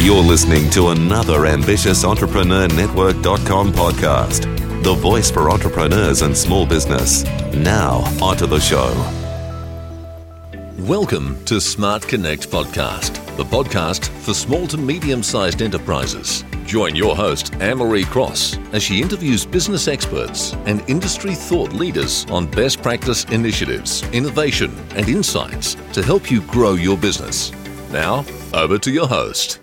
You're listening to another ambitious Entrepreneur Network.com podcast, the voice for entrepreneurs and small business. Now, onto the show. Welcome to Smart Connect Podcast, the podcast for small to medium sized enterprises. Join your host, Anne-Marie Cross, as she interviews business experts and industry thought leaders on best practice initiatives, innovation, and insights to help you grow your business. Now, over to your host.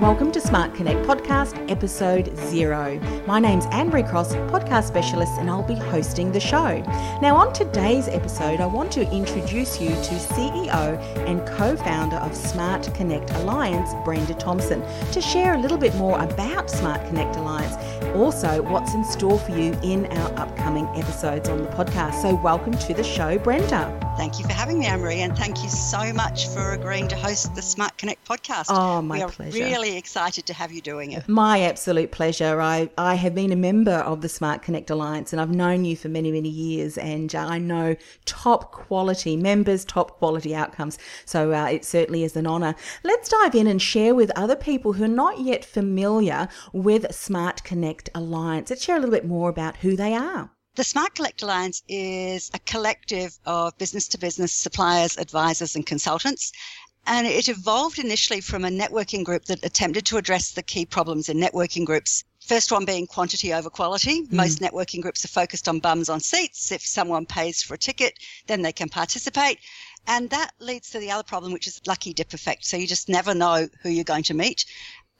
Welcome to Smart Connect Podcast, episode zero. My name's Anne-Marie Cross, podcast specialist, and I'll be hosting the show. Now, on today's episode, I want to introduce you to CEO and co founder of Smart Connect Alliance, Brenda Thompson, to share a little bit more about Smart Connect Alliance, also what's in store for you in our upcoming episodes on the podcast. So, welcome to the show, Brenda. Thank you for having me, Anne-Marie, and thank you so much for agreeing to host the Smart Connect podcast. Oh, my we are pleasure. Really excited to have you doing it. My absolute pleasure. I, I have been a member of the Smart Connect Alliance and I've known you for many, many years, and uh, I know top quality members, top quality outcomes. So uh, it certainly is an honour. Let's dive in and share with other people who are not yet familiar with Smart Connect Alliance. Let's share a little bit more about who they are. The Smart Connect Alliance is a collective of business to business suppliers, advisors, and consultants. And it evolved initially from a networking group that attempted to address the key problems in networking groups. First one being quantity over quality. Hmm. Most networking groups are focused on bums on seats. If someone pays for a ticket, then they can participate. And that leads to the other problem, which is lucky dip effect. So you just never know who you're going to meet.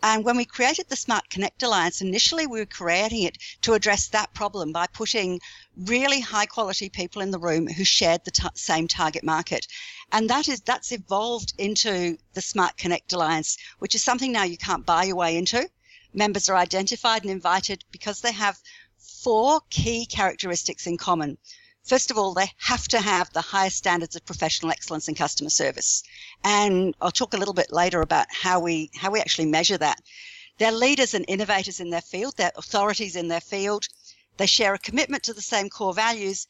And when we created the Smart Connect Alliance, initially we were creating it to address that problem by putting really high quality people in the room who shared the t- same target market. And that is, that's evolved into the Smart Connect Alliance, which is something now you can't buy your way into. Members are identified and invited because they have four key characteristics in common. First of all, they have to have the highest standards of professional excellence in customer service. And I'll talk a little bit later about how we, how we actually measure that. They're leaders and innovators in their field. They're authorities in their field. They share a commitment to the same core values.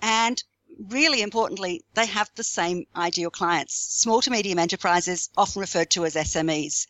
And really importantly, they have the same ideal clients. Small to medium enterprises, often referred to as SMEs.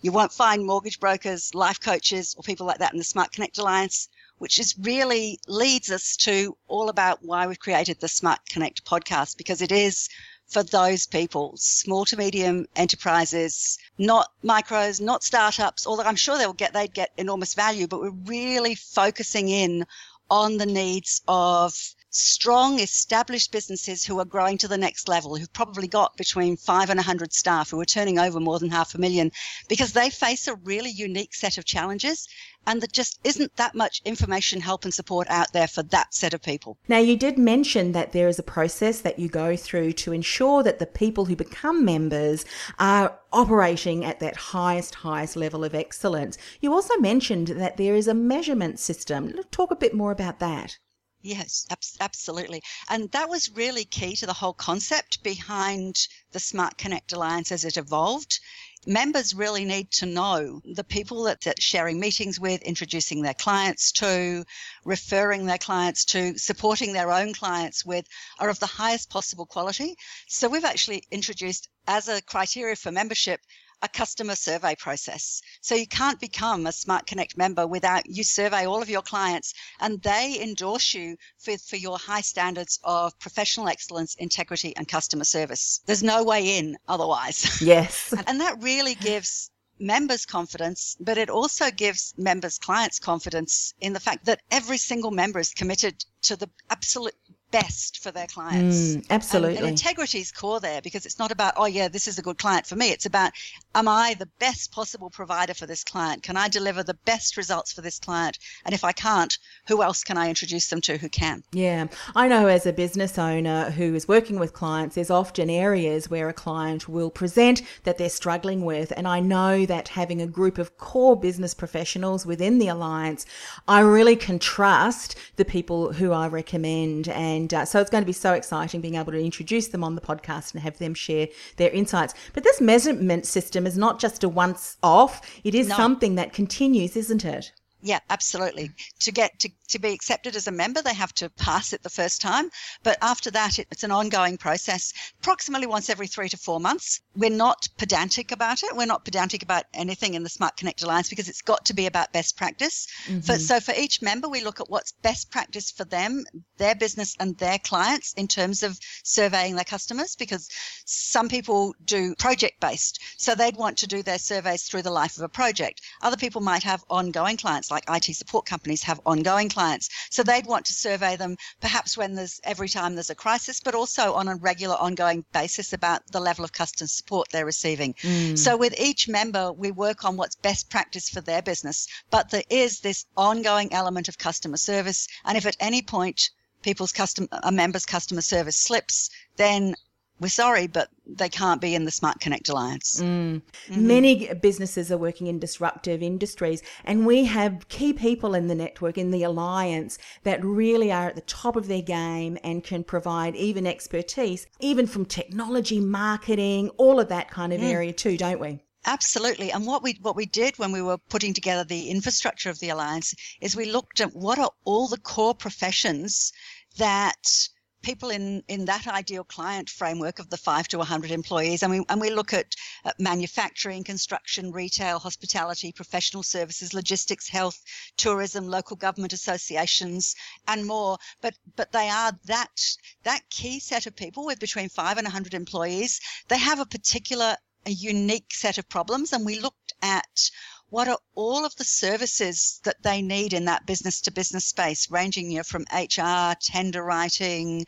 You won't find mortgage brokers, life coaches, or people like that in the Smart Connect Alliance which is really leads us to all about why we've created the Smart Connect podcast because it is for those people, small to medium enterprises, not micros, not startups, although I'm sure they'll get they'd get enormous value, but we're really focusing in on the needs of strong established businesses who are growing to the next level, who've probably got between five and a hundred staff who are turning over more than half a million because they face a really unique set of challenges and there just isn't that much information, help, and support out there for that set of people. Now, you did mention that there is a process that you go through to ensure that the people who become members are operating at that highest, highest level of excellence. You also mentioned that there is a measurement system. Talk a bit more about that. Yes, absolutely. And that was really key to the whole concept behind the Smart Connect Alliance as it evolved members really need to know the people that they're sharing meetings with, introducing their clients to, referring their clients to, supporting their own clients with are of the highest possible quality. So we've actually introduced as a criteria for membership a customer survey process. So you can't become a Smart Connect member without you survey all of your clients and they endorse you for, for your high standards of professional excellence, integrity, and customer service. There's no way in otherwise. Yes. and that really gives members confidence, but it also gives members clients confidence in the fact that every single member is committed to the absolute best for their clients. Mm, absolutely. And, and integrity is core there because it's not about, oh, yeah, this is a good client for me. It's about, am I the best possible provider for this client? Can I deliver the best results for this client? And if I can't, who else can I introduce them to who can? Yeah. I know as a business owner who is working with clients, there's often areas where a client will present that they're struggling with. And I know that having a group of core business professionals within the Alliance, I really can trust the people who I recommend and and uh, so it's going to be so exciting being able to introduce them on the podcast and have them share their insights. But this measurement system is not just a once off, it is No. something that continues, isn't it? Yeah, absolutely. To get to, to be accepted as a member, they have to pass it the first time. But after that, it, it's an ongoing process, approximately once every three to four months. We're not pedantic about it. We're not pedantic about anything in the Smart Connect Alliance because it's got to be about best practice. Mm-hmm. For, so for each member, we look at what's best practice for them, their business, and their clients in terms of surveying their customers because some people do project based. So they'd want to do their surveys through the life of a project. Other people might have ongoing clients like IT support companies have ongoing clients. So they'd want to survey them perhaps when there's every time there's a crisis, but also on a regular ongoing basis about the level of customer support they're receiving. Mm. So with each member, we work on what's best practice for their business, but there is this ongoing element of customer service. And if at any point people's custom a member's customer service slips, then we're sorry, but they can't be in the Smart Connect Alliance. Mm. Mm-hmm. Many businesses are working in disruptive industries, and we have key people in the network, in the alliance, that really are at the top of their game and can provide even expertise, even from technology, marketing, all of that kind of mm. area too, don't we? Absolutely. And what we what we did when we were putting together the infrastructure of the alliance is we looked at what are all the core professions that people in, in that ideal client framework of the five to 100 employees. And we, and we look at, at manufacturing, construction, retail, hospitality, professional services, logistics, health, tourism, local government associations, and more. But, but they are that, that key set of people with between five and 100 employees. They have a particular, a unique set of problems. And we looked at what are all of the services that they need in that business to business space, ranging you know, from HR, tender writing,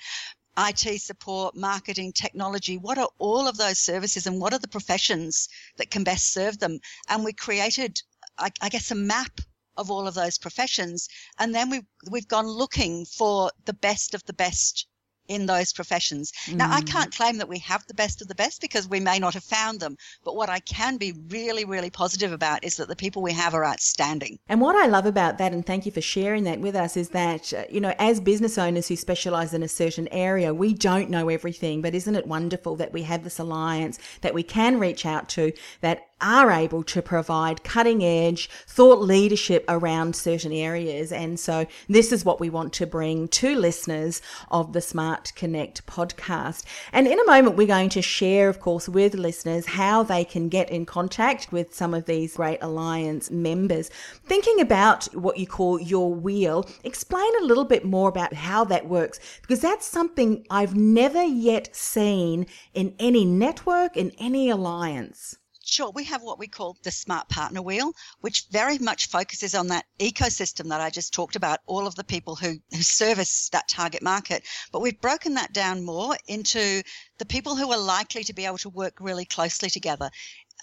IT support, marketing, technology. What are all of those services and what are the professions that can best serve them? And we created, I, I guess, a map of all of those professions. And then we, we've gone looking for the best of the best in those professions. Mm. Now, I mm. can't claim that we have the best of the best because we may not have found them, but what I can be really, really positive about is that the people we have are outstanding. And what I love about that, and thank you for sharing that with us, is that, uh, you know, as business owners who specialize in a certain area, we don't know everything, but isn't it wonderful that we have this alliance that we can reach out to that are able to provide cutting edge thought leadership around certain areas. And so this is what we want to bring to listeners of the Smart Connect podcast. And in a moment, we're going to share, of course, with listeners how they can get in contact with some of these great Alliance members. Thinking about what you call your wheel, explain a little bit more about how that works, because that's something I've never yet seen in any network, in any alliance. Sure, we have what we call the Smart Partner Wheel, which very much focuses on that ecosystem that I just talked about, all of the people who, who service that target market. But we've broken that down more into the people who are likely to be able to work really closely together.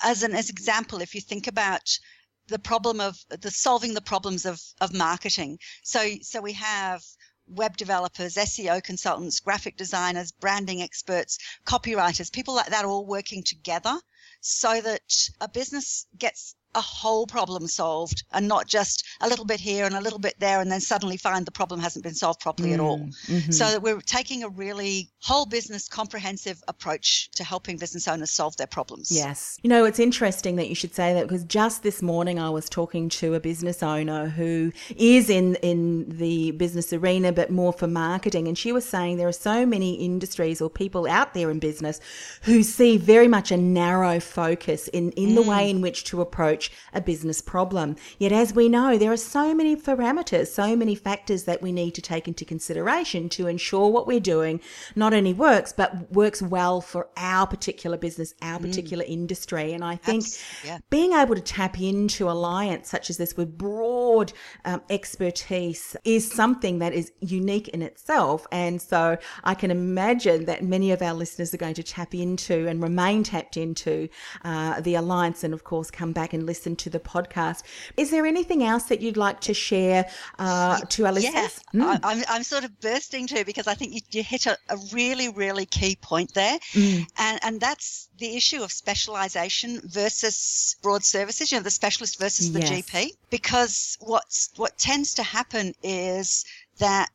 As an as example, if you think about the problem of the solving the problems of, of marketing. So so we have web developers, SEO consultants, graphic designers, branding experts, copywriters, people like that all working together so that a business gets a whole problem solved and not just a little bit here and a little bit there and then suddenly find the problem hasn't been solved properly mm, at all. Mm-hmm. So that we're taking a really whole business comprehensive approach to helping business owners solve their problems. Yes. You know, it's interesting that you should say that because just this morning I was talking to a business owner who is in in the business arena but more for marketing and she was saying there are so many industries or people out there in business who see very much a narrow focus in in mm. the way in which to approach approach a business problem. Yet, as we know, there are so many parameters, so many factors that we need to take into consideration to ensure what we're doing not only works, but works well for our particular business, our mm. particular industry. And I think yeah. being able to tap into alliance such as this with broad um, expertise is something that is unique in itself. And so I can imagine that many of our listeners are going to tap into and remain tapped into uh, the alliance and, of course, come back and listen listen to the podcast. Is there anything else that you'd like to share uh, to our listeners? Yes, mm. I'm, I'm sort of bursting too because I think you, you hit a, a, really, really key point there. Mm. And, and that's the issue of specialization versus broad services, you know, the specialist versus the yes. GP. Because what's, what tends to happen is that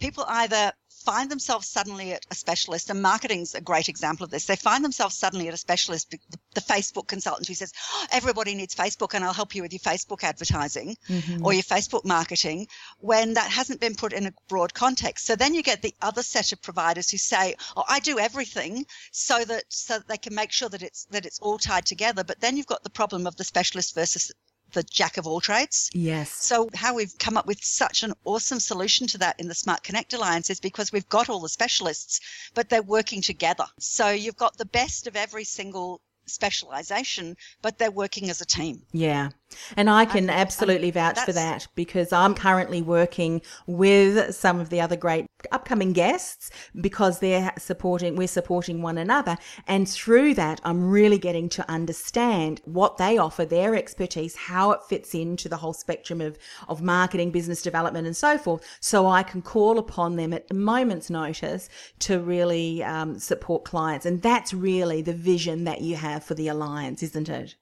people either find themselves suddenly at a specialist, and marketing's a great example of this. They find themselves suddenly at a specialist, the, the Facebook consultant who says, oh, everybody needs Facebook and I'll help you with your Facebook advertising mm-hmm. or your Facebook marketing, when that hasn't been put in a broad context. So then you get the other set of providers who say, oh, I do everything so that so that they can make sure that it's that it's all tied together. But then you've got the problem of the specialist versus the jack of all trades. Yes. So how we've come up with such an awesome solution to that in the Smart Connect Alliance is because we've got all the specialists, but they're working together. So you've got the best of every single specialization, but they're working as a team. Yeah. And I can um, absolutely vouch for that because I'm currently working with some of the other great upcoming guests because they're supporting, we're supporting one another. And through that, I'm really getting to understand what they offer, their expertise, how it fits into the whole spectrum of, of marketing, business development, and so forth. So I can call upon them at a moment's notice to really um, support clients. And that's really the vision that you have for the Alliance, isn't it?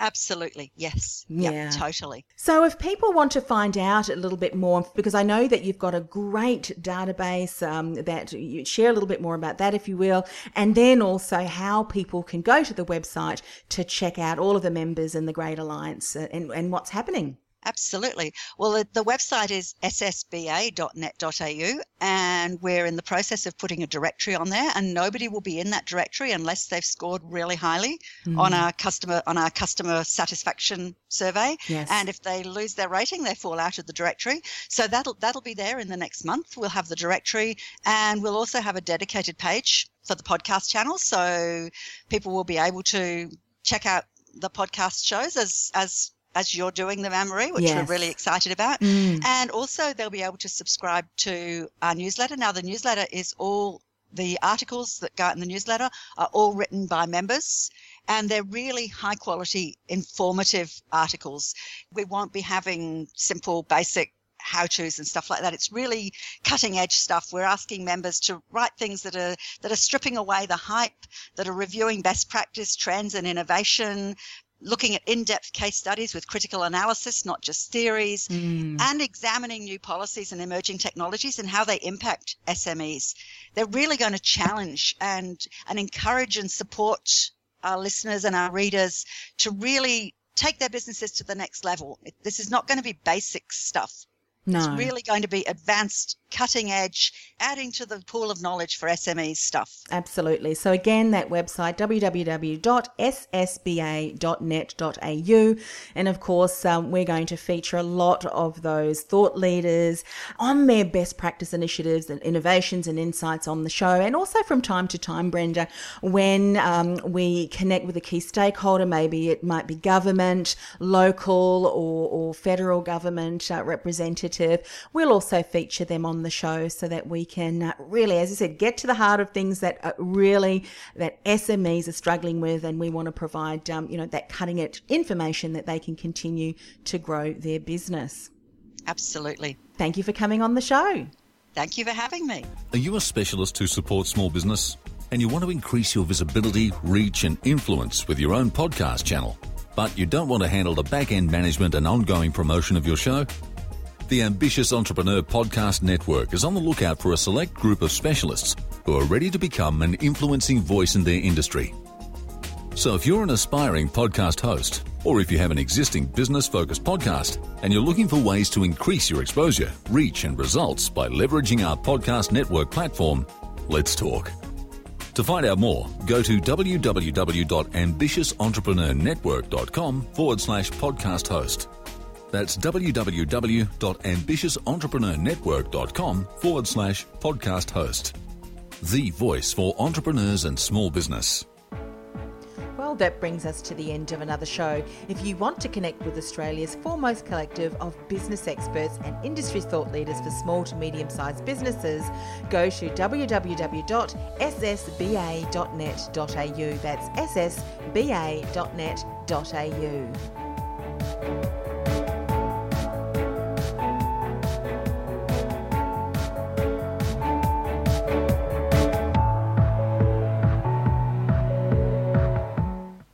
Absolutely. Yes. Yeah. Yep, totally. So if people want to find out a little bit more, because I know that you've got a great database um, that you share a little bit more about that, if you will, and then also how people can go to the website to check out all of the members in the Great Alliance uh, and, and what's happening. Absolutely. Well, the, website is ssba.net.au, and we're in the process of putting a directory on there. And nobody will be in that directory unless they've scored really highly mm. on our customer on our customer satisfaction survey. Yes. And if they lose their rating, they fall out of the directory. So that'll that'll be there in the next month. We'll have the directory, and we'll also have a dedicated page for the podcast channel, so people will be able to check out the podcast shows as as as you're doing the Anne-Marie, which yes. we're really excited about. Mm. And also they'll be able to subscribe to our newsletter. Now the newsletter is all the articles that go out in the newsletter are all written by members and they're really high quality, informative articles. We won't be having simple, basic how to's and stuff like that. It's really cutting edge stuff. We're asking members to write things that are that are stripping away the hype, that are reviewing best practice trends and innovation, looking at in-depth case studies with critical analysis, not just theories, mm. and examining new policies and emerging technologies and how they impact SMEs. They're really going to challenge and, and encourage and support our listeners and our readers to really take their businesses to the next level. This is not going to be basic stuff. No. It's really going to be advanced, cutting edge, adding to the pool of knowledge for SMEs stuff. Absolutely. So again, that website www.ssba.net.au, and of course, um, we're going to feature a lot of those thought leaders on their best practice initiatives and innovations and insights on the show, and also from time to time, Brenda, when um, we connect with a key stakeholder, maybe it might be government, local, or, or federal government uh, representative We'll also feature them on the show so that we can uh, really, as I said, get to the heart of things that uh, really that SMEs are struggling with, and we want to provide, um, you know, that cutting edge information that they can continue to grow their business. Absolutely. Thank you for coming on the show. Thank you for having me. Are you a specialist who supports small business and you want to increase your visibility, reach, and influence with your own podcast channel? But you don't want to handle the back end management and ongoing promotion of your show? The Ambitious Entrepreneur Podcast Network is on the lookout for a select group of specialists who are ready to become an influencing voice in their industry. So if you're an aspiring podcast host, or if you have an existing business focused podcast and you're looking for ways to increase your exposure, reach, and results by leveraging our podcast network platform, let's talk. To find out more, go to www.ambitiousentrepreneurnetwork.com forward slash podcast host. That's www.ambitiousentrepreneurnetwork.com forward slash podcast host. The voice for entrepreneurs and small business. Well, that brings us to the end of another show. If you want to connect with Australia's foremost collective of business experts and industry thought leaders for small to medium sized businesses, go to www.ssba.net.au. That's ssba.net.au.